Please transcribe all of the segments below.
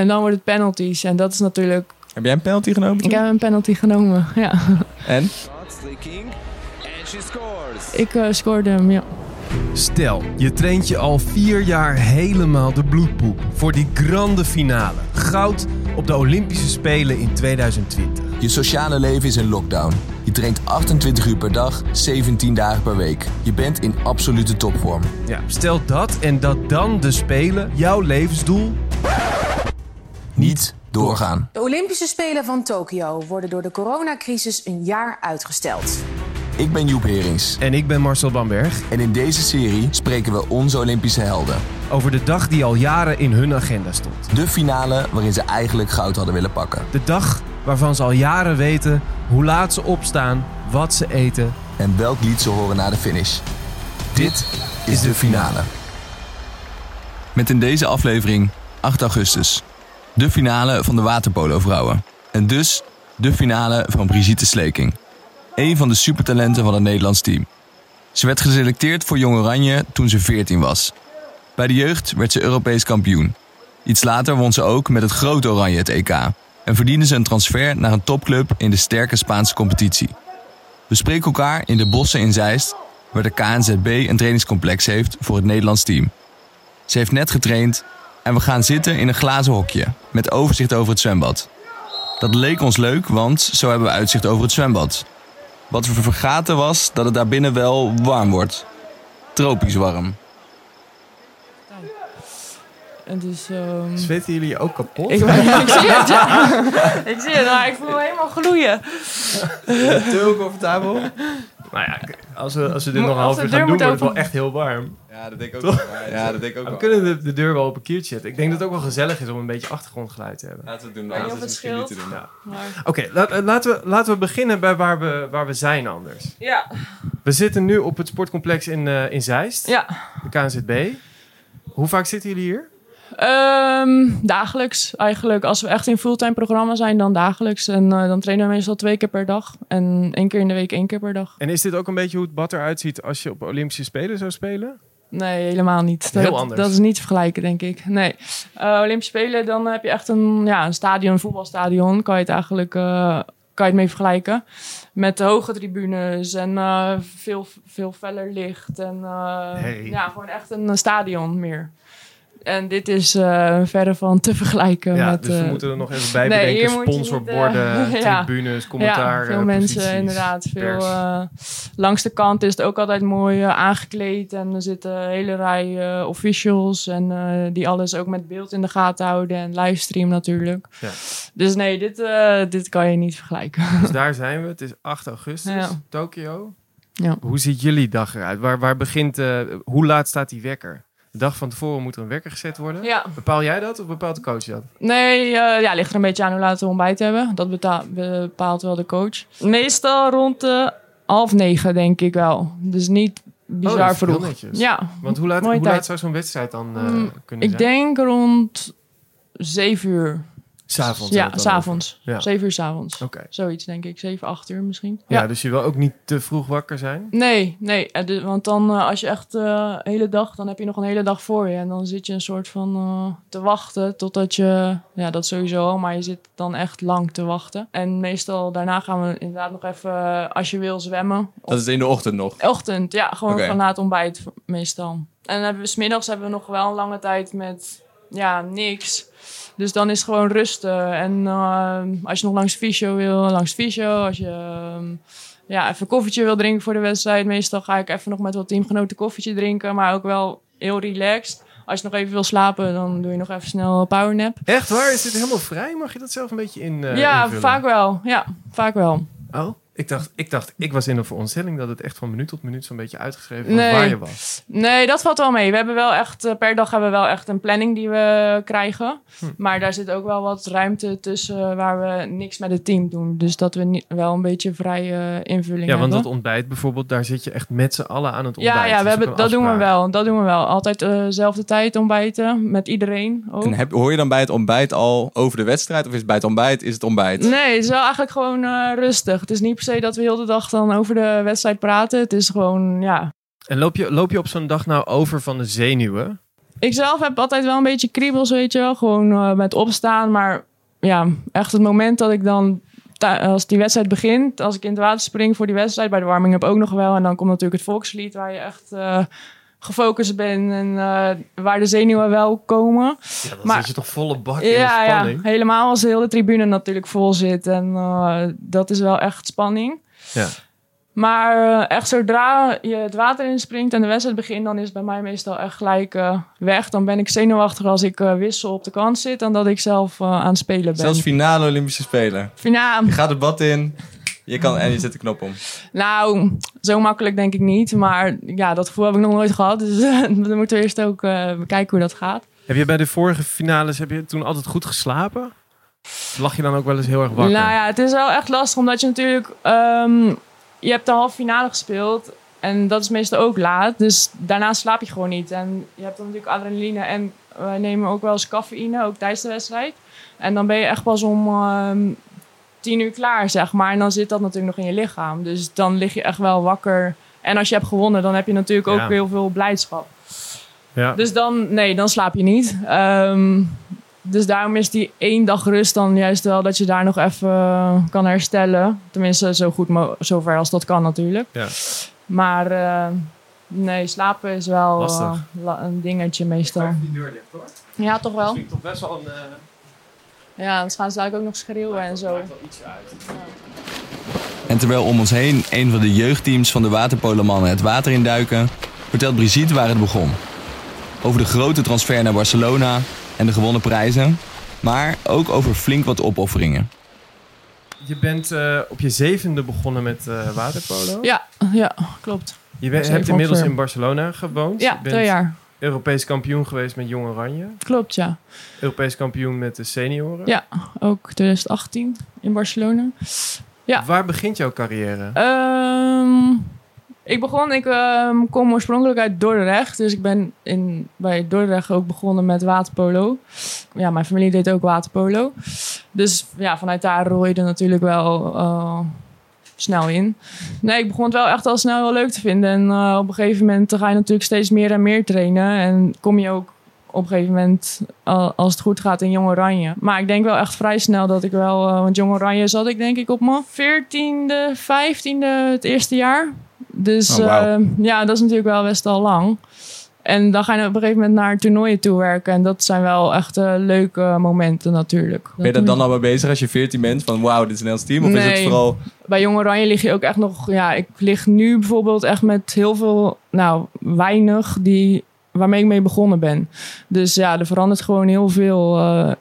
En dan wordt het penalties. En dat is natuurlijk... Heb jij een penalty genomen? Ik heb een penalty genomen, ja. En? Ik uh, scoorde hem, ja. Stel, je traint je al vier jaar helemaal de bloedpoep voor die grande finale. Goud op de Olympische Spelen in 2020. Je sociale leven is in lockdown. Je traint 28 uur per dag, 17 dagen per week. Je bent in absolute topvorm. Ja, stel dat en dat dan de Spelen jouw levensdoel niet doorgaan. De Olympische Spelen van Tokio worden door de coronacrisis een jaar uitgesteld. Ik ben Joep Herings. En ik ben Marcel Bamberg. En in deze serie spreken we onze Olympische helden. Over de dag die al jaren in hun agenda stond. De finale waarin ze eigenlijk goud hadden willen pakken. De dag waarvan ze al jaren weten hoe laat ze opstaan, wat ze eten. En welk lied ze horen na de finish. Dit is de finale. Met in deze aflevering 8 augustus. De finale van de waterpolo-vrouwen. En dus de finale van Brigitte Sleking. Een van de supertalenten van het Nederlands team. Ze werd geselecteerd voor Jong Oranje toen ze 14 was. Bij de jeugd werd ze Europees kampioen. Iets later won ze ook met het grote Oranje het EK. En verdiende ze een transfer naar een topclub in de sterke Spaanse competitie. We spreken elkaar in de bossen in Zeist, waar de KNZB een trainingscomplex heeft voor het Nederlands team. Ze heeft net getraind en we gaan zitten in een glazen hokje met overzicht over het zwembad. Dat leek ons leuk, want zo hebben we uitzicht over het zwembad. Wat we vergaten was dat het daar binnen wel warm wordt. Tropisch warm. En dus, um... Zweten jullie ook kapot? Ik, ik zie het, ja. ik zie het, maar ik voel me helemaal gloeien. Te comfortabel? Nou ja, als we, als we dit nog een half uur gaan doen, wordt het wel echt heel warm. Ja, dat denk ik ook wel. Ja, dat denk ik ook we wel. kunnen de, de, deur wel op een kiertje zetten. Ik denk dat het ook wel gezellig is om een beetje achtergrondgeluid te hebben. Laten we het doen. Laten of we het misschien niet doen. Maar... Oké, laat- laten, we, laten we beginnen bij waar we, waar we zijn anders. Ja. We zitten nu op het sportcomplex in, eh, in Zeist, Ja. de KNZB. Hoe vaak zitten jullie hier? Ehm, dagelijks eigenlijk. Als we echt in fulltime programma zijn, dan dagelijks. En eh, dan trainen we meestal twee keer per dag. En één keer in de week één keer per dag. En is dit ook een beetje hoe het bad eruit ziet als je op Olympische Spelen zou spelen? Nee, helemaal niet. Heel dat, anders. Dat is niet te vergelijken, denk ik. Nee. Eh, Olympische Spelen, dan heb je echt een, ja, een stadion, een voetbalstadion. Kan je het eigenlijk eh, kan je het mee vergelijken. Met de hoge tribunes en eh, veel, veel feller licht. En eh, Hey. ja, gewoon echt een stadion meer. En dit is eh, verre van te vergelijken Ja, met... dus we eh, moeten er nog even bij nee, bedenken. Sponsorborden, eh, tribunes, commentaar, ja, veel mensen inderdaad. Veel, langs de kant is het ook altijd mooi aangekleed. En er zitten een hele rij officials. En die alles ook met beeld in de gaten houden. En livestream natuurlijk. Ja. Dus nee, dit, dit kan je niet vergelijken. Dus daar zijn we. Het is 8 augustus, Ja. Tokio. Ja. Hoe ziet jullie dag eruit? Waar, waar begint, hoe laat staat die wekker? De dag van tevoren moet er een wekker gezet worden. Ja. Bepaal jij dat of bepaalt de coach dat? Nee, eh, ja, ligt er een beetje aan hoe laat we ontbijt hebben. Dat bepaalt wel de coach. Meestal rond de half negen, denk ik wel. Dus niet bizar Oh, vroeg. Ja, Want hoe laat, hoe laat zou zo'n wedstrijd dan eh, Mm, kunnen ik zijn? denk rond zeven uur. S'avonds. Ja, s'avonds. Ja. Zeven uur s'avonds. Oké. Zoiets denk ik. Zeven, acht uur misschien. Ja, dus je wil ook niet te vroeg wakker zijn? Nee, nee. eh, Want dan eh, als je echt eh, de hele dag, dan heb je nog een hele dag voor je. En dan zit je een soort van eh, te wachten totdat je, ja dat sowieso al, maar je zit dan echt lang te wachten. En meestal daarna gaan we inderdaad nog even, eh, als je wil, zwemmen. Dat is in de ochtend nog. Ochtend, ja, gewoon van na het ontbijt meestal. En dan hebben we smiddags hebben we nog wel een lange tijd met ja, niks. Dus dan is het gewoon rusten. En eh, als je nog langs fysio wil, langs fysio. Als je ehm, ja, even een koffietje wil drinken voor de wedstrijd. Meestal ga ik even nog met wat teamgenoten koffietje drinken. Maar ook wel heel relaxed. Als je nog even wil slapen, dan doe je nog even snel een powernap. Echt waar? Is dit helemaal vrij? Mag je dat zelf een beetje in eh, ja, invullen? vaak wel. Ja, vaak wel. Oh, ik dacht, ik dacht, ik was in de veronderstelling dat het echt van minuut tot minuut zo'n beetje uitgeschreven was Nee. waar je was. Nee, dat valt wel mee. We hebben wel echt, eh, per dag hebben we wel echt een planning die we krijgen. Hm. Maar daar zit ook wel wat ruimte tussen waar we niks met het team doen. Dus dat we niet, wel een beetje vrije invulling Ja, want hebben. dat ontbijt bijvoorbeeld, daar zit je echt met z'n allen aan het ontbijt. ja, ja we ook hebben, dat doen we wel. Dat doen we wel. Altijd eh, dezelfde tijd ontbijten met iedereen. Ook. En heb, hoor je dan bij het ontbijt al over de wedstrijd? Of is het bij het ontbijt, is het ontbijt? Nee, het is wel eigenlijk gewoon eh, rustig. Het is niet per se dat we heel de dag dan over de wedstrijd praten. Het is gewoon, ja, En loop je, loop je op zo'n dag nou over van de zenuwen? Ik zelf heb altijd wel een beetje kriebels, weet je wel. Gewoon eh, met opstaan. Maar ja, echt het moment dat ik dan... Als die wedstrijd begint, als ik in het water spring voor die wedstrijd... bij de warming-up ook nog wel. En dan komt natuurlijk het volkslied waar je echt eh, gefocust bent... en eh, waar de zenuwen wel komen. Ja, dan Maar- zit je toch volle bak in Ja, ja, spanning. helemaal als de hele tribune natuurlijk vol zit. En eh, dat is wel echt spanning. Ja. Maar eh, echt zodra je het water inspringt en de wedstrijd begint, dan is het bij mij meestal echt gelijk weg. Dan ben ik zenuwachtig als ik wissel op de kant zit, dan dat ik zelf aan het spelen ben. Zelfs finale Olympische Spelen. Fina- Je gaat het bad in. Je kan, en je zet de knop om. nou, zo makkelijk denk ik niet. Maar ja, dat gevoel heb ik nog nooit gehad. Dus dan moeten we eerst ook eh, bekijken hoe dat gaat. Heb je bij de vorige finales, heb je toen altijd goed geslapen? Lag je dan ook wel eens heel erg wakker? Nou ja, het is wel echt lastig, omdat je natuurlijk... ehm, je hebt de halve finale gespeeld en dat is meestal ook laat. Dus daarna slaap je gewoon niet. En je hebt dan natuurlijk adrenaline en wij nemen ook wel eens cafeïne, ook tijdens de wedstrijd. En dan ben je echt pas om ehm, tien uur klaar, zeg maar. En dan zit dat natuurlijk nog in je lichaam. Dus dan lig je echt wel wakker. En als je hebt gewonnen, dan heb je natuurlijk ook Ja. heel veel blijdschap. ja. Dus dan, nee, dan slaap je niet. Ehm, dus daarom is die één dag rust dan juist wel dat je daar nog even eh, kan herstellen. Tenminste, zo goed zover als dat kan natuurlijk. Ja. Maar eh, nee, slapen is wel eh, een dingetje meestal. die deur dicht hoor. Ja, toch wel. Klinkt toch best wel een... eh, Ja, anders gaan ze dadelijk ook nog schreeuwen en zo. wel iets uit. En terwijl om ons heen een van de jeugdteams van de waterpolomannen het water induiken, vertelt Brigitte waar het begon. Over de grote transfer naar Barcelona en de gewonnen prijzen, maar ook over flink wat opofferingen. Je bent eh, op je zevende begonnen met eh, waterpolo. Ja, ja, klopt. Je bent- hebt inmiddels ongeveer. in Barcelona gewoond. Ja, bent twee jaar. Europees kampioen geweest met Jong Oranje. Klopt, ja. Europees kampioen met de senioren. Ja, ook 2018 in Barcelona. Ja. Waar begint jouw carrière? Ehm, ik begon, ik ehm, kom oorspronkelijk uit Dordrecht. Dus ik ben in, bij Dordrecht ook begonnen met waterpolo. Ja, mijn familie deed ook waterpolo. Dus ja, vanuit daar er natuurlijk wel eh, snel in. Nee, ik begon het wel echt al snel wel leuk te vinden. En eh, op een gegeven moment ga je natuurlijk steeds meer en meer trainen. En kom je ook op een gegeven moment, eh, als het goed gaat, in Jong Oranje. Maar ik denk wel echt vrij snel dat ik wel... eh, want Jong Oranje zat ik denk ik op mijn 14e, 15e het eerste jaar. Dus Oh, ja, dat is natuurlijk wel best al lang. En dan ga je op een gegeven moment naar toernooien toe werken. En dat zijn wel echt eh, leuke momenten natuurlijk. Ben je daar dan al mee bezig als je 14 bent? Van wauw, dit is een Nederlands team? Of is het vooral... bij Jong Oranje lig je ook echt nog... Ja, ik lig nu bijvoorbeeld echt met heel veel... Nou, weinig die, waarmee ik mee begonnen ben. Dus ja, er verandert gewoon heel veel eh,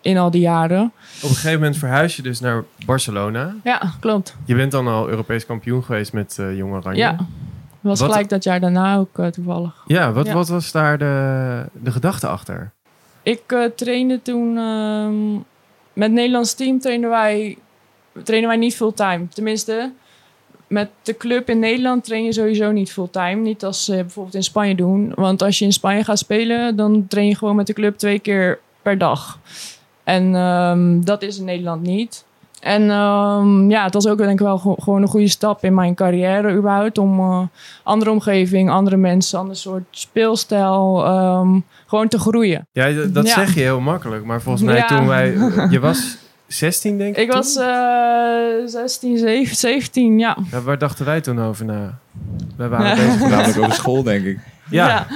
in al die jaren. Op een gegeven moment verhuis je dus naar Barcelona. Ja, klopt. Je bent dan al Europees kampioen geweest met eh Jong Oranje. Ja, was Wat- gelijk dat jaar daarna ook eh, toevallig. Ja, wat, Ja. wat was daar de, de gedachte achter? Ik eh, trainde toen... ehm, met het Nederlands team trainden wij, trainen wij niet fulltime. Tenminste, met de club in Nederland train je sowieso niet fulltime. Niet als ze bijvoorbeeld in Spanje doen. Want als je in Spanje gaat spelen, dan train je gewoon met de club twee keer per dag. En ehm, dat is in Nederland niet. En ehm, ja, het was ook denk ik wel gewoon een goede stap in mijn carrière überhaupt. Om eh, andere omgeving, andere mensen, ander soort speelstijl, ehm, gewoon te groeien. Ja, dat Ja. zeg je heel makkelijk. Maar volgens mij Ja. toen wij... Je was 16 denk ik Ik toen? was eh 16, 17, 17, ja. Ja, waar dachten wij toen over na? Wij waren bezig met... Namelijk over school, denk ik. Ja,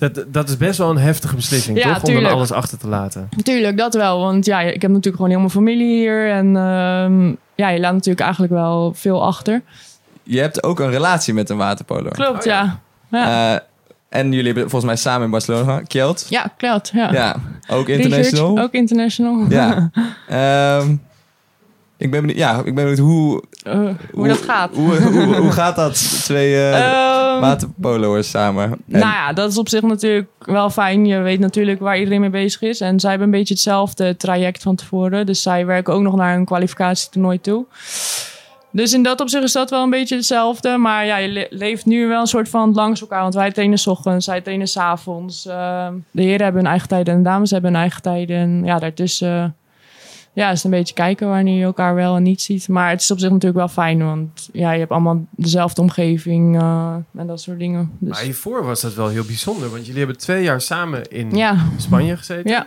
Dat, dat is best wel een heftige beslissing, Ja, toch? Om tuurlijk. dan alles achter te laten. Natuurlijk, dat wel. Want ja, ik heb natuurlijk gewoon heel mijn familie hier. En ehm, ja, je laat natuurlijk eigenlijk wel veel achter. Je hebt ook een relatie met een waterpolo. Klopt, ja. Ja, Eh, en jullie hebben volgens mij samen in Barcelona, Kjeld. ja klopt. Ja. Ja, ook Research, international. ook international. Ja. Ehm, ik ben benieuwd, ja, ik ben benieuwd hoe, Eh, hoe, dat gaat. Hoe, hoe, hoe gaat dat, twee eh Ehm, waterpolo'ers samen? En- Nou ja, dat is op zich natuurlijk wel fijn. Je weet natuurlijk waar iedereen mee bezig is. En zij hebben een beetje hetzelfde traject van tevoren. Dus zij werken ook nog naar een kwalificatietoernooi toe. Dus in dat opzicht is dat wel een beetje hetzelfde. Maar ja, je le- leeft nu wel een soort van langs elkaar. Want wij trainen 's ochtends, zij trainen 's avonds. Ehm, de heren hebben hun eigen tijden en de dames hebben hun eigen tijden. En ja, daartussen ja, is een beetje kijken wanneer je elkaar wel en niet ziet. Maar het is op zich natuurlijk wel fijn, want ja, je hebt allemaal dezelfde omgeving eh, en dat soort dingen. Dus, Maar hiervoor was dat wel heel bijzonder. Want jullie hebben twee jaar samen in ja, Spanje gezeten. ja,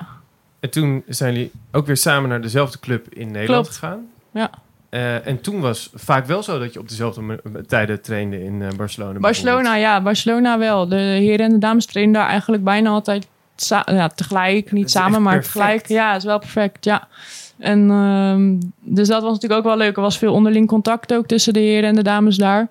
En toen zijn jullie ook weer samen naar dezelfde club in Nederland Klopt. gegaan. Ja. Eh, en toen was vaak wel zo dat je op dezelfde tijden trainde in eh, Barcelona. Barcelona, ja, Barcelona wel. De heren en de dames trainen daar eigenlijk bijna altijd ja, tegelijk. Niet samen, maar perfect. tegelijk. Ja, is wel perfect, ja. En ehm, dus dat was natuurlijk ook wel leuk. Er was veel onderling contact ook tussen de heren en de dames daar.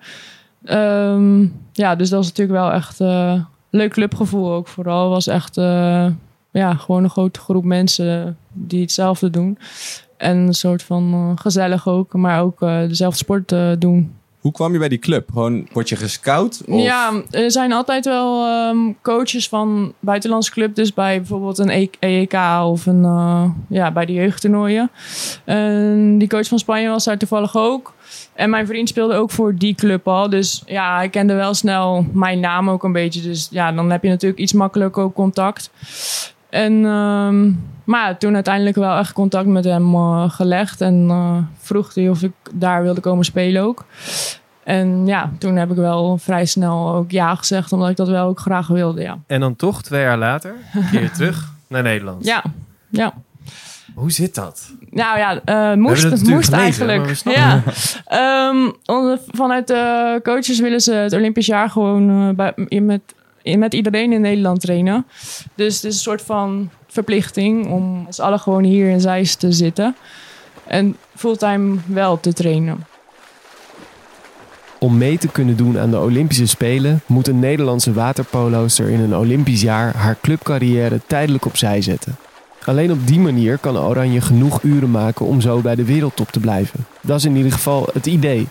Ehm, ja, dus dat was natuurlijk wel echt eh leuk clubgevoel ook vooral. was echt eh, ja, gewoon een grote groep mensen die hetzelfde doen. En een soort van eh, gezellig ook, maar ook dezelfde sport doen. Hoe kwam je bij die club? Gewoon, word je gescout? Ja, er zijn altijd wel ehm, coaches van buitenlandse club. Dus bij bijvoorbeeld een EEK of een, eh, ja, bij de jeugdtoernooien. En die coach van Spanje was daar toevallig ook. En mijn vriend speelde ook voor die club al. Dus ja, hij kende wel snel mijn naam ook een beetje. Dus ja, dan heb je natuurlijk iets makkelijker ook contact. En, ehm, maar toen uiteindelijk wel echt contact met hem eh, gelegd. En eh, vroeg hij of ik daar wilde komen spelen ook. En ja, toen heb ik wel vrij snel ook ja gezegd, omdat ik dat wel ook graag wilde, ja. En dan toch, twee jaar later, keer terug naar Nederland. Ja, ja. Hoe zit dat? Nou ja, hebben moest, moest gelezen, eigenlijk. ja. Onder- vanuit de coaches willen ze het Olympisch jaar gewoon bij, met, met iedereen in Nederland trainen. Dus het is een soort van verplichting om met z'n allen gewoon hier in Zeist te zitten. En fulltime wel te trainen. Om mee te kunnen doen aan de Olympische Spelen moet een Nederlandse waterpoloster in een Olympisch jaar haar clubcarrière tijdelijk opzij zetten. Alleen op die manier kan Oranje genoeg uren maken om zo bij de wereldtop te blijven. Dat is in ieder geval het idee.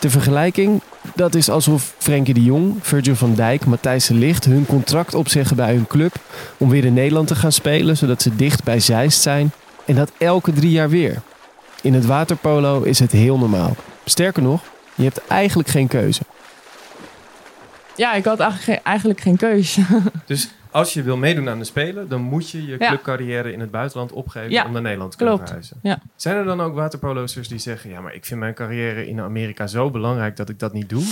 Ter vergelijking, dat is alsof Frenkie de Jong, Virgil van Dijk, Matthijs de Ligt hun contract opzeggen bij hun club om weer in Nederland te gaan spelen, zodat ze dicht bij Zeist zijn. En dat elke drie jaar weer. In het waterpolo is het heel normaal. Sterker nog, je hebt eigenlijk geen keuze. Ja, ik had eigenlijk geen, eigenlijk geen keus. Dus als je wil meedoen aan de Spelen, dan moet je je clubcarrière in het buitenland opgeven Ja, om naar Nederland te kunnen klopt. verhuizen. Ja. Zijn er dan ook waterpolosters die zeggen, ja, maar ik vind mijn carrière in Amerika zo belangrijk dat ik dat niet doe?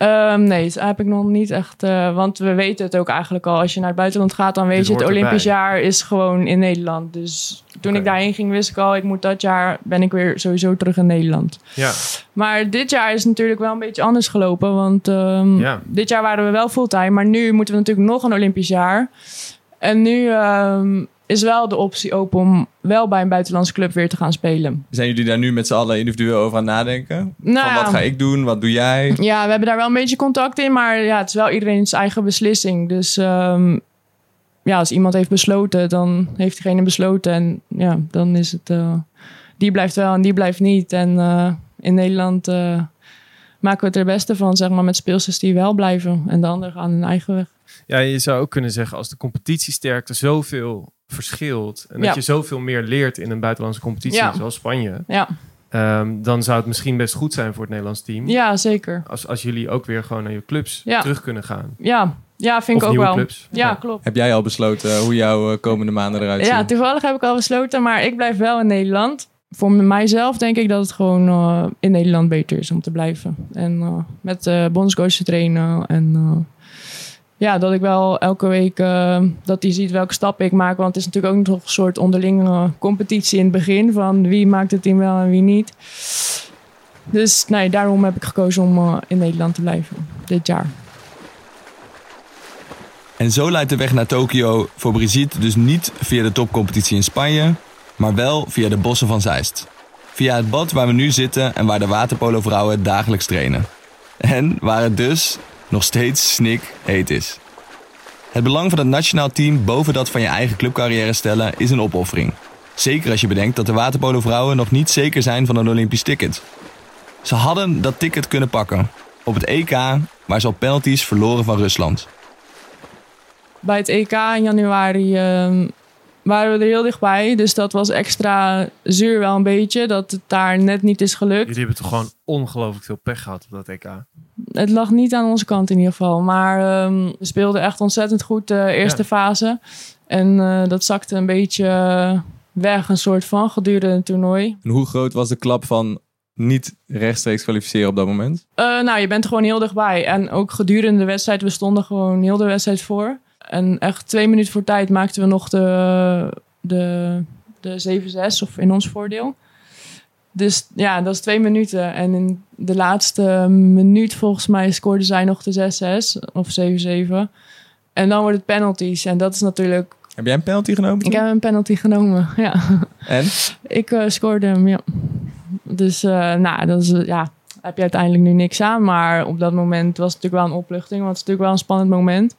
Ehm, nee, dat heb ik nog niet echt. eh, want we weten het ook eigenlijk al. Als je naar het buitenland gaat, dan weet Dit je het Olympisch erbij. jaar is gewoon in Nederland. Dus toen ik daarheen ging, wist ik al, ik moet dat jaar ben ik weer sowieso terug in Nederland. Ja, Maar dit jaar is natuurlijk wel een beetje anders gelopen. Want ehm, Ja. dit jaar waren we wel fulltime. Maar nu moeten we natuurlijk nog een Olympisch jaar. En nu ehm, is wel de optie open om wel bij een buitenlandse club weer te gaan spelen. Zijn jullie daar nu met z'n allen individueel over aan nadenken? Nou Van ja. wat ga ik doen? Wat doe jij? Ja, we hebben daar wel een beetje contact in, maar ja, het is wel iedereen's eigen beslissing. Dus ehm, ja, als iemand heeft besloten, dan heeft diegene besloten. En ja, dan is het, eh, die blijft wel en die blijft niet. En eh, in Nederland eh, maken we het er beste van, zeg maar, met speelsters die wel blijven. En de anderen gaan hun eigen weg. Ja, je zou ook kunnen zeggen, als de competitiesterkte zoveel verschilt en dat je zoveel meer leert in een buitenlandse competitie, Ja. zoals Spanje, Ja, ehm, dan zou het misschien best goed zijn voor het Nederlands team. ja zeker. Als, als jullie ook weer gewoon naar je clubs Ja. terug kunnen gaan. Ja, ja vind of ik ook wel. clubs. Ja, klopt. Heb jij al besloten hoe jouw eh, komende maanden eruit zien? Ja, toevallig heb ik al besloten, maar ik blijf wel in Nederland. Voor mijzelf denk ik dat het gewoon eh, in Nederland beter is om te blijven. En eh, met de bondscoach te trainen. En eh, ja, dat ik wel elke week eh, dat hij ziet welke stappen ik maak. Want het is natuurlijk ook nog een soort onderlinge competitie in het begin. Van wie maakt het team wel en wie niet. Dus nee, daarom heb ik gekozen om eh, in Nederland te blijven dit jaar. En zo leidt de weg naar Tokio voor Brigitte dus niet via de topcompetitie in Spanje, maar wel via de bossen van Zeist. Via het bad waar we nu zitten en waar de waterpolo-vrouwen dagelijks trainen. En waar het dus nog steeds snik heet is. Het belang van het nationaal team boven dat van je eigen clubcarrière stellen is een opoffering. Zeker als je bedenkt dat de waterpolo-vrouwen nog niet zeker zijn van een Olympisch ticket. Ze hadden dat ticket kunnen pakken. Op het EK, waar ze op penalties verloren van Rusland. bij het EK in januari ehm, waren we er heel dichtbij. Dus dat was extra zuur wel een beetje. Dat het daar net niet is gelukt. Jullie hebben toch gewoon ongelooflijk veel pech gehad op dat EK. Het lag niet aan onze kant in ieder geval. Maar ehm, we speelden echt ontzettend goed de eerste Ja. fase. En eh, dat zakte een beetje eh, weg, een soort van, gedurende het toernooi. En hoe groot was de klap van niet rechtstreeks kwalificeren op dat moment? Uh, nou, je bent er gewoon heel dichtbij. En ook gedurende de wedstrijd, we stonden gewoon heel de wedstrijd voor. En echt twee minuten voor tijd maakten we nog de, de, de 7-6, of in ons voordeel. Dus ja, dat is twee minuten. En in de laatste minuut volgens mij scoorde zij nog de 6-6 of 7-7. En dan wordt het penalties. En dat is natuurlijk... Heb jij een penalty genomen? Ik heb een penalty genomen, ja. En? Ik uh, scoorde hem, ja. Dus uh, nou, dat is, ja, heb je uiteindelijk nu niks aan. Maar op dat moment was het natuurlijk wel een opluchting. Want het is natuurlijk wel een spannend moment.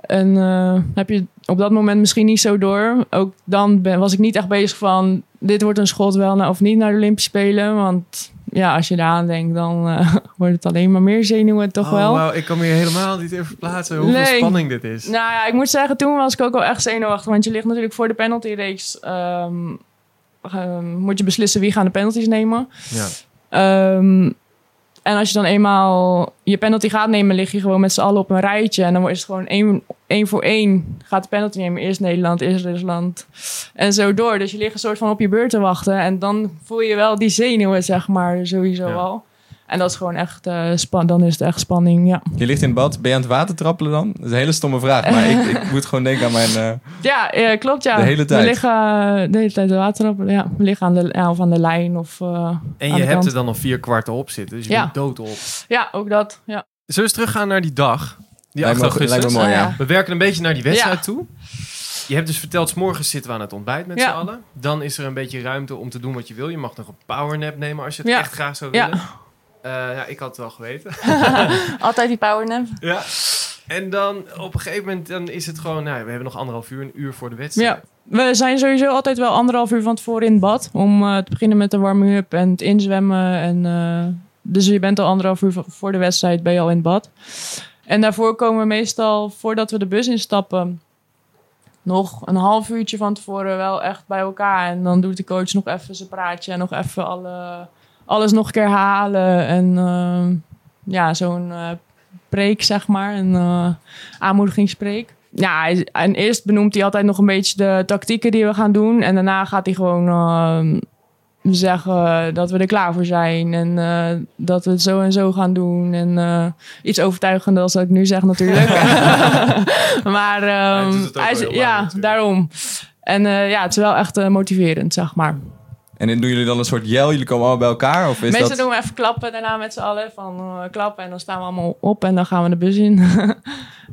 En uh, heb je op dat moment misschien niet zo door. Ook dan ben, was ik niet echt bezig van... dit wordt een schot wel naar, of niet naar de Olympische Spelen. Want ja, als je daaraan denkt, dan uh, wordt het alleen maar meer zenuwen toch oh, wel. Wow, ik kan me hier helemaal niet in verplaatsen hoeveel nee. spanning dit is. Nou ja, ik moet zeggen, toen was ik ook wel echt zenuwachtig. Want je ligt natuurlijk voor de penaltyreeks... Um, um, moet je beslissen wie gaan de penalties nemen. Ja. Um, en als je dan eenmaal je penalty gaat nemen, lig je gewoon met z'n allen op een rijtje. En dan is het gewoon één, één voor één gaat de penalty nemen. Eerst Nederland, eerst Rusland. En zo door. Dus je ligt een soort van op je beurt te wachten. En dan voel je wel die zenuwen, zeg maar, sowieso ja. al. En dat is gewoon echt uh, span dan is het echt spanning, ja. Je ligt in het bad, ben je aan het water trappelen dan? Dat is een hele stomme vraag, maar ik, ik moet gewoon denken aan mijn... Uh, ja, uh, klopt, ja. De hele tijd. We liggen de hele tijd water trappelen, ja. We liggen aan de, ja, of aan de lijn of En je hebt er dan nog vier kwarten op zitten, dus je ja. bent dood op. Ja, ook dat, ja. Zullen we eens teruggaan naar die dag? Die lijkt 8 me, augustus. lijkt me mooi, ja. We werken een beetje naar die wedstrijd Ja. toe. Je hebt dus verteld, 's morgens zitten we aan het ontbijt met Ja. z'n allen. Dan is er een beetje ruimte om te doen wat je wil. Je mag nog een powernap nemen als je het Ja. echt graag zou Ja. willen. Eh, ja, ik had het wel geweten. Altijd die powernap. ja. En dan op een gegeven moment dan is het gewoon... Nou, we hebben nog anderhalf uur, een uur voor de wedstrijd. Ja, we zijn sowieso altijd wel anderhalf uur van tevoren in het bad. Om eh, te beginnen met de warming-up en het inzwemmen. En, eh, dus je bent al anderhalf uur voor de wedstrijd ben je al in het bad. En daarvoor komen we meestal, voordat we de bus instappen... nog een half uurtje van tevoren wel echt bij elkaar. En dan doet de coach nog even zijn praatje... en nog even alle, alles nog een keer halen. En eh, ja, zo'n eh, preek, zeg maar. Een eh, aanmoedigingspreek. Ja, en eerst benoemt hij altijd nog een beetje de tactieken die we gaan doen. En daarna gaat hij gewoon eh, zeggen dat we er klaar voor zijn. En eh, dat we het zo en zo gaan doen. En eh, iets overtuigender als dat ik nu zeg natuurlijk. maar ehm, hij is- ja, daarom. En ja, het is wel echt motiverend, zeg maar. En dan doen jullie dan een soort jel? Jullie komen allemaal bij elkaar? Of is Meestal dat... doen we even klappen daarna met z'n allen. Van eh, klappen en dan staan we allemaal op en dan gaan we de bus in.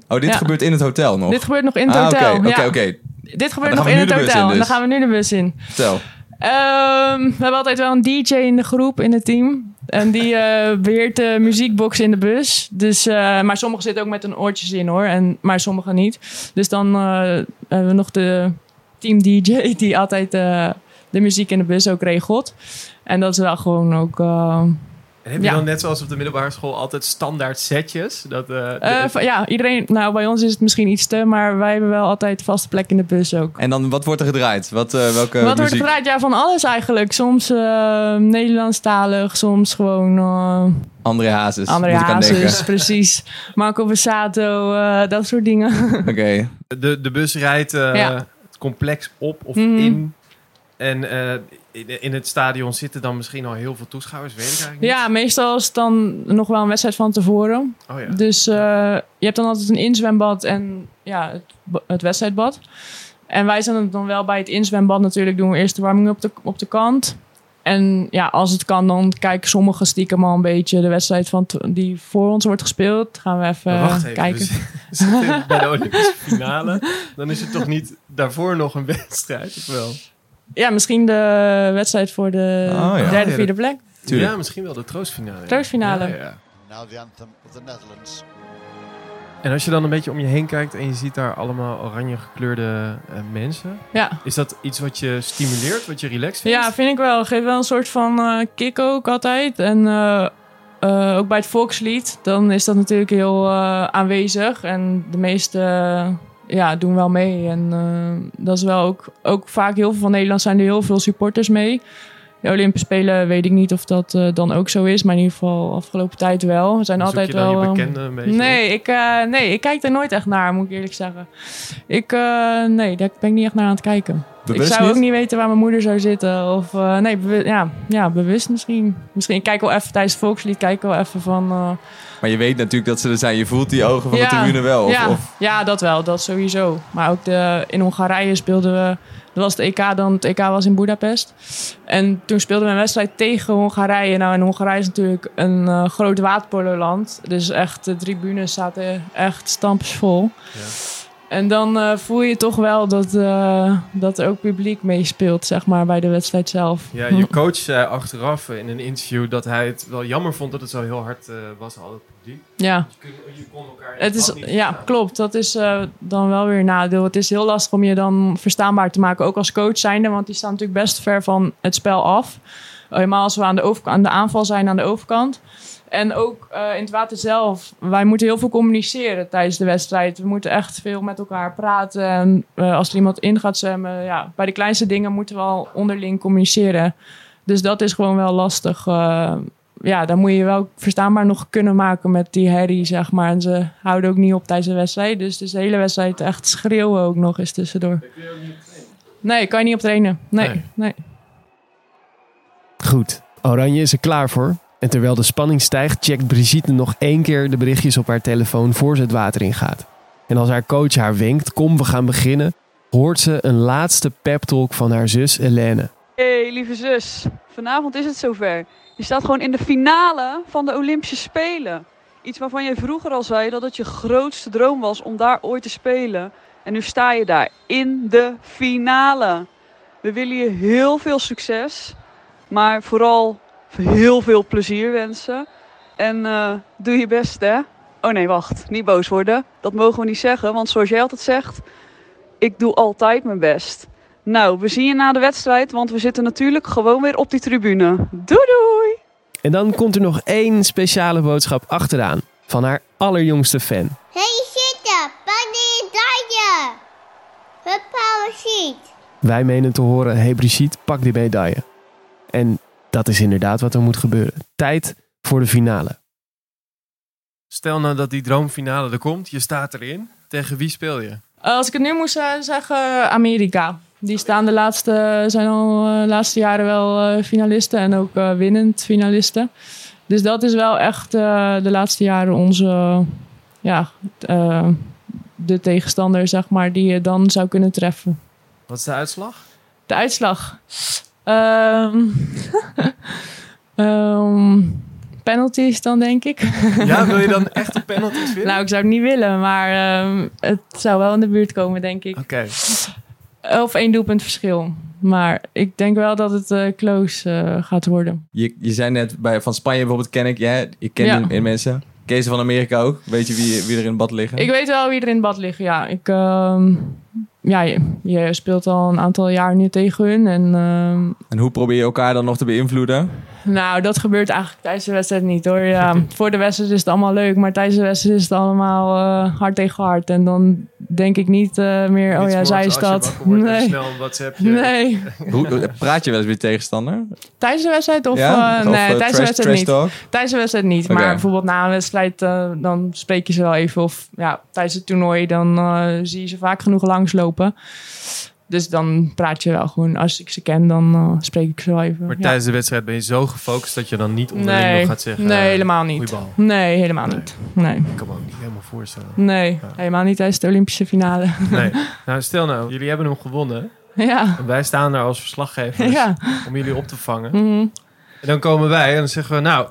Oh, dit Ja. gebeurt in het hotel nog? Dit gebeurt nog in het ah, hotel. oké, oké, ja. Dit gebeurt nog in het hotel. in En dan dus. gaan we nu de bus in. Vertel. Ehm, we hebben altijd wel een DJ in de groep, in het team. En die eh, beheert de muziekbox in de bus. Dus, eh, maar sommigen zitten ook met een oortjes in hoor. En, maar sommigen niet. Dus dan hebben we nog de team DJ die altijd de muziek in de bus ook regelt. En dat is wel gewoon ook... eh, En heb je Ja. dan net zoals op de middelbare school altijd standaard setjes? Dat, eh, eh, de- ja, iedereen... Nou, bij ons is het misschien iets te... Maar wij hebben wel altijd vaste plek in de bus ook. En dan, wat wordt er gedraaid? Wat, eh, welke Wat wordt muziek? er gedraaid? Ja, van alles eigenlijk. Soms eh, Nederlandstalig, soms gewoon... André Hazes. André moet ik aan Hazes, denken. precies. Marco Borsato, eh, dat soort dingen. Oké. de, de bus rijdt eh, Ja. het complex op of Mhm. in. En eh, in, het stadion zitten dan misschien al heel veel toeschouwers, weet ik eigenlijk niet. ja, meestal is het dan nog wel een wedstrijd van tevoren. Oh ja. Dus eh, je hebt dan altijd een inzwembad en ja, het, ba- het wedstrijdbad. En wij zijn dan wel bij het inzwembad natuurlijk. Doen we eerst de warming op de, op de kant. En ja, als het kan, dan kijken sommigen stiekem al een beetje de wedstrijd van die voor ons wordt gespeeld. Gaan we even, Maar wacht even, kijken. bij de Olympische finale. Dan is het toch niet daarvoor nog een wedstrijd, of wel? Ja, misschien de wedstrijd voor de Oh, ja. derde, vierde plek. Tuurlijk. Ja, misschien wel de troostfinale. ja. Troostfinale. Ja, ja. Now the anthem of the Netherlands. En als je dan een beetje om je heen kijkt en je ziet daar allemaal oranje gekleurde eh, mensen. Ja. Is dat iets wat je stimuleert, wat je relaxed vindt? Ja, vind ik wel. Geeft wel een soort van eh, kick ook altijd. En eh, eh, ook bij het volkslied, dan is dat natuurlijk heel eh, aanwezig. En de meeste ja, doen wel mee. En eh, dat is wel ook, ook vaak heel veel van Nederland zijn er heel veel supporters mee. De Olympische Spelen weet ik niet of dat eh, dan ook zo is. Maar in ieder geval afgelopen tijd wel. We zijn Zoek altijd je wel... je eh, bekende een beetje Nee ik, nee, ik kijk er nooit echt naar, moet ik eerlijk zeggen. Ik, nee, daar ben ik niet echt naar aan het kijken. Bewust ik zou niet? ook niet weten waar mijn moeder zou zitten. Of eh, nee, ja, ja, bewust misschien. Misschien ik kijk wel even tijdens het volkslied, kijk wel even van. eh, Maar je weet natuurlijk dat ze er zijn. Je voelt die ogen van Ja, de tribune wel. Of, ja, of, ja, dat wel, dat sowieso. Maar ook de, in Hongarije speelden we. Dat was het EK dan. Het EK was in Budapest. En toen speelden we een wedstrijd tegen Hongarije. Nou, en Hongarije is natuurlijk een eh, groot waterpololand. Dus echt, de tribunes zaten echt stampsvol. En dan eh, voel je toch wel dat, eh, dat er ook publiek meespeelt, zeg maar, bij de wedstrijd zelf. Ja, je coach zei achteraf in een interview dat hij het wel jammer vond dat het zo heel hard eh, was, al het publiek. Ja. Je, kun- je kon elkaar Het is, niet ja, klopt. Dat is dan wel weer een nadeel. Het is heel lastig om je dan verstaanbaar te maken, ook als coach zijnde, want die staan natuurlijk best ver van het spel af. Helemaal als we aan de, aan de aanval zijn aan de overkant. En ook eh, in het water zelf. Wij moeten heel veel communiceren tijdens de wedstrijd. We moeten echt veel met elkaar praten. En eh, als er iemand in gaat zwemmen, ja, bij de kleinste dingen moeten we al onderling communiceren. Dus dat is gewoon wel lastig. eh, ja, dan moet je wel verstaanbaar nog kunnen maken met die herrie, zeg maar. En ze houden ook niet op tijdens de wedstrijd. Dus, dus de hele wedstrijd echt schreeuwen ook nog eens tussendoor. Nee, kan je niet op trainen. Nee, Nee. nee. Goed, Oranje is er klaar voor. En terwijl de spanning stijgt, checkt Brigitte nog één keer de berichtjes op haar telefoon voor ze het water ingaat. En als haar coach haar wenkt, kom we gaan beginnen, hoort ze een laatste pep talk van haar zus Helene. hey, lieve zus. Vanavond is het zover. Je staat gewoon in de finale van de Olympische Spelen. Iets waarvan je vroeger al zei dat het je grootste droom was om daar ooit te spelen. En nu sta je daar in de finale. We willen je heel veel succes, maar vooral heel veel plezier wensen. En eh, doe je best, hè? Oh nee, wacht. Niet boos worden. Dat mogen we niet zeggen, want zoals jij altijd zegt, ik doe altijd mijn best. Nou, we zien je na de wedstrijd, want we zitten natuurlijk gewoon weer op die tribune. Doei doei! En dan komt er nog één speciale boodschap achteraan van haar allerjongste fan. Hey zitten, pak die medaille. Huppa, ziet. Wij menen te horen, hey Brigitte, pak die medaille. En dat is inderdaad wat er moet gebeuren. Tijd voor de finale. Stel nou dat die droomfinale er komt, je staat erin. Tegen wie speel je? Eh, Als ik het nu moest eh, zeggen, Amerika. Die staan de laatste, zijn al de laatste jaren wel eh, finalisten en ook eh, winnend finalisten. Dus dat is wel echt eh, de laatste jaren onze, ja, eh, de tegenstander, zeg maar, die je dan zou kunnen treffen. Wat is de uitslag? De uitslag. Ehm ehm, penalties dan, denk ik. Ja, wil je dan echt de penalties winnen? nou, ik zou het niet willen, maar ehm, het zou wel in de buurt komen, denk ik. Oké. Of één doelpunt verschil. Maar ik denk wel dat het eh, close eh, gaat worden. je, je zei net, bij, van Spanje bijvoorbeeld ken ik, ja, ik ken Ja. in, in mensen. Kees van Amerika ook. Weet je wie, wie er in het bad liggen? Ik weet wel wie er in het bad ligt. Ja, ik, ehm, ja je, speelt al een aantal jaar nu tegen hun. En ehm, En hoe probeer je elkaar dan nog te beïnvloeden? Nou, dat gebeurt eigenlijk tijdens de wedstrijd niet hoor. Ja, voor de wedstrijd is het allemaal leuk. Maar tijdens de wedstrijd is het allemaal eh, hard tegen hard. En dan denk ik niet eh, meer, oh ja, zij is dat. Nee. Snel een WhatsAppje. Nee. Hoe, praat je wel eens met je tegenstander? Tijdens de wedstrijd of... ja? eh, Of, nee, eh, tijdens de wedstrijd niet. Tijdens de wedstrijd niet. Maar bijvoorbeeld na een wedstrijd, eh, dan spreek je ze wel even. Of ja, tijdens het toernooi, dan eh, zie je ze vaak genoeg langslopen. Dus dan praat je wel gewoon. Als ik ze ken, dan eh, spreek ik ze wel even. Maar Ja. tijdens de wedstrijd ben je zo gefocust dat je dan niet onderling nee, nog gaat zeggen... nee, eh, helemaal niet. Nee, helemaal Nee. niet. Nee. Ik kan me ook niet helemaal voorstellen. Nee, Ja. helemaal niet tijdens de Olympische finale. Nee. Nou, stel nou, jullie hebben hem gewonnen. ja. En wij staan daar als verslaggevers Ja. om jullie op te vangen. Mhm. En dan komen wij en dan zeggen we, nou,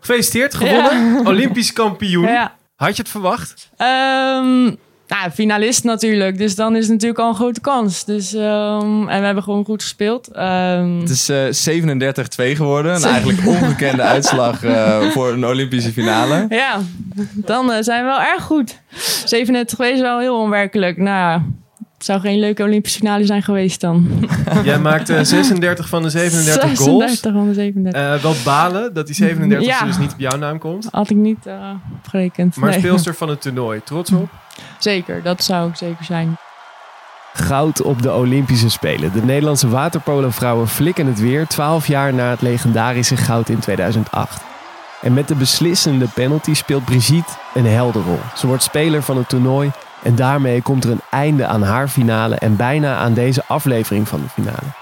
gefeliciteerd, gewonnen. Olympisch kampioen. ja. Had je het verwacht? Ehm, nou, finalist natuurlijk. Dus dan is het natuurlijk al een grote kans. Dus, ehm, en we hebben gewoon goed gespeeld. Ehm, Het is eh 37-2 geworden. Een eigenlijk ongekende uitslag eh, voor een Olympische finale. Ja, dan eh, zijn we wel erg goed. 37 is wel heel onwerkelijk. Nou ja, het zou geen leuke Olympische finale zijn geweest dan. Jij maakte 36 van de 37 goals. 36 van de 37. Eh, wel balen dat die 37 Ja. dus niet op jouw naam komt. Had ik niet eh opgerekend. Maar Nee. speelster van het toernooi. Trots op? Zeker, dat zou ik zeker zijn. Goud op de Olympische Spelen. De Nederlandse waterpolovrouwen flikken het weer 12 jaar na het legendarische goud in 2008. En met de beslissende penalty speelt Brigitte een helderrol. Ze wordt speler van het toernooi En daarmee komt er een einde aan haar finale en bijna aan deze aflevering van de finale.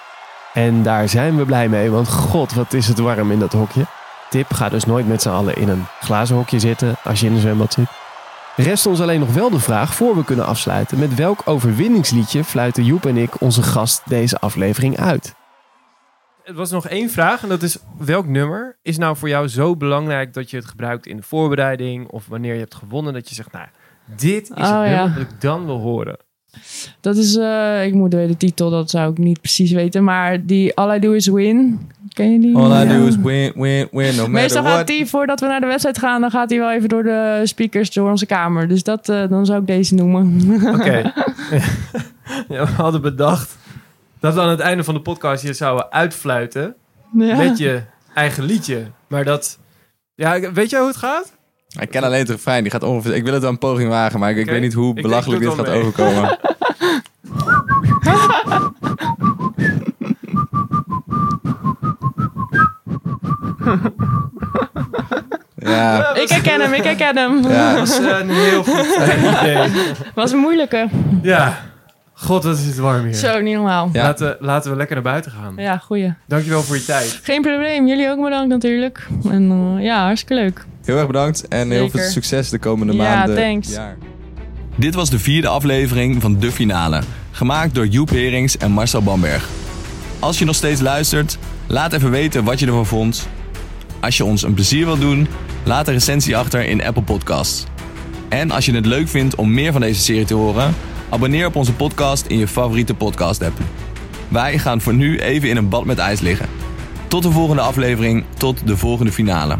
En daar zijn we blij mee, want god, wat is het warm in dat hokje. Tip, ga dus nooit met z'n allen in een glazen hokje zitten als je in een zwembad zit. Rest ons alleen nog wel de vraag, voor we kunnen afsluiten, met welk overwinningsliedje fluiten Joep en ik onze gast deze aflevering uit? Het was nog één vraag en dat is welk nummer is nou voor jou zo belangrijk dat je het gebruikt in de voorbereiding of wanneer je hebt gewonnen dat je zegt, nou, dit is het Oh, nummer ja. dat ik dan wil horen. Dat is, eh, ik moet weer de titel, dat zou ik niet precies weten. Maar die All I Do Is Win. Ken je die? All I do is win, win, win, no matter Meestal gaat what. die, voordat we naar de wedstrijd gaan, dan gaat hij wel even door de speakers, door onze kamer. Dus dat, eh, dan zou ik deze noemen. Oké. ja, we hadden bedacht dat we aan het einde van de podcast je zouden uitfluiten Ja. met je eigen liedje. Maar dat, ja, weet jij hoe het gaat? Ik ken alleen het refrein, die gaat ongeveer... Ik wil het wel een poging wagen, maar ik, ik weet niet hoe belachelijk dit gaat mee. overkomen. ja, Ik herken hem, ik herken hem. Ja. Dat is eh, een heel goed eh, idee. Was een moeilijke. Ja. God, wat is het warm hier. Zo, niet normaal. Ja. Laten, laten we lekker naar buiten gaan. Ja, goeie. Dankjewel voor je tijd. Geen probleem. Jullie ook bedankt natuurlijk. En eh, ja, hartstikke leuk. Heel erg bedankt en heel veel succes de komende Ja, maanden. thanks. jaar. Dit was de vierde aflevering van De Finale, gemaakt door Joep Herings en Marcel Bamberg. Als je nog steeds luistert, laat even weten wat je ervan vond. Als je ons een plezier wilt doen, laat een recensie achter in Apple Podcasts. En als je het leuk vindt om meer van deze serie te horen, abonneer op onze podcast in je favoriete podcast-app. Wij gaan voor nu even in een bad met ijs liggen. Tot de volgende aflevering, tot de volgende finale.